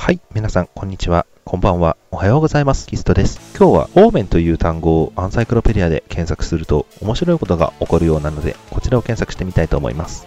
はい、皆さん、こんにちは。こんばんは。おはようございます。キストです。今日は、オーメンという単語をアンサイクロペディアで検索すると、面白いことが起こるようなので、こちらを検索してみたいと思います。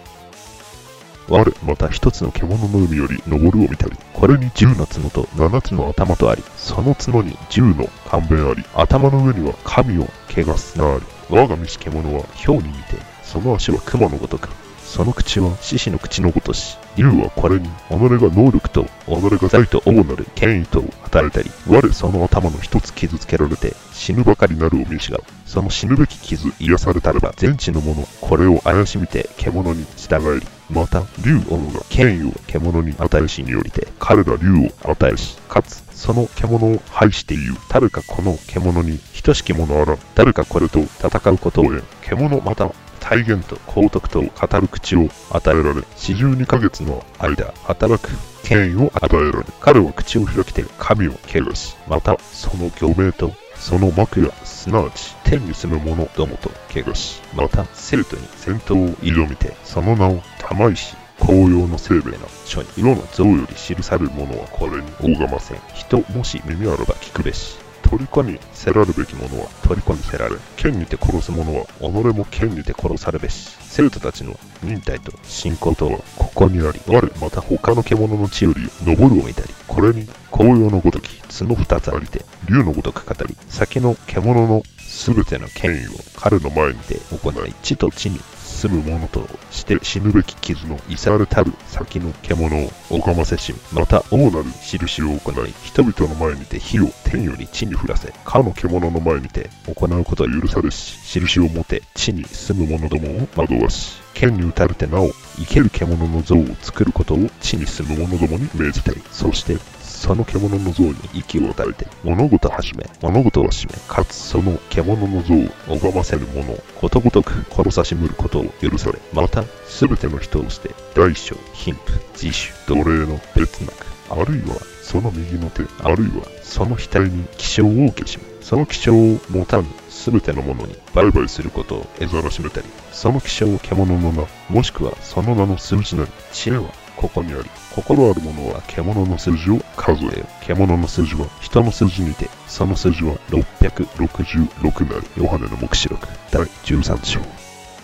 我また一つの獣の海より登るを見たり、これに十の角と七つの頭とあり、その角に十の勘弁あり、頭の上には神を汚すなあり。我が見し獣は豹に似て、その足は熊のごとく、その口は獅子の口のごとし、竜はこれに、己が能力と、己が財と王なる権威と与えたり、我その頭の一つ傷つけられて、死ぬばかりなるを見しが、その死ぬべき傷癒されたれば全地の者、これを怪しみて獣に従えり、また、竜王が権威を獣に与えしによりて、彼ら竜を与えし、かつ、その獣を排して言う。誰かこの獣に等しきものあら。誰かこれと戦うことを。獣または体現と光徳と語る口を与えられ、四十二ヶ月の間、働く権威を与えられ、彼は口を開きて神を汚し、またその業名とその幕や、す。なわち天に住む者どもと汚し、またセルトに戦闘を挑みて、その名を玉石、紅葉の生命の書に色の像より記されるものはこれに拝ません。人もし耳あらば聞くべし。虜にせらるべき者は虜にせられ、剣にて殺す者は己も剣にて殺されべし。生徒たちの忍耐と信仰とはここにあり、我また他の獣の地より登るを見たり、これに紅葉のごとき角二つありて、竜のごとく語り、先の獣のすべての権威を彼の前にて行い、地と地に住む者として死ぬべき傷のいされたる先の獣を拝ませし、また王なる印を行い、人々の前にて火を天より地に降らせ、かの獣の前にて行うことは許されし、印を持て地に住む者どもを惑わし、剣に打たれてなお生ける獣の像を作ることを地に住む者どもに命じたり、そしてその獣の像に息を垂れて物事を始め、物事を締め、かつその獣の像を拝ませる者をことごとく殺さしむることを許され、またすべての人をして大小、貧富、自主、奴隷の別なく、あるいはその右の手、あるいはその額に気象を受けしめ、その気象を持たぬすべてのものに売買することをえざらしめたり、その気象を獣の名、もしくはその名の数字なり、知恵はここにあり、心ある者は獣の数字を数えよ。獣の数字は人の数字にて、その数字は666なる。ヨハネの目視録第13章。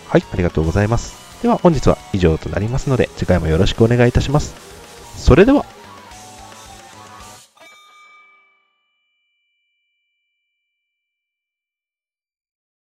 はい、ありがとうございます。では、本日は以上となりますので、次回もよろしくお願いいたします。それでは、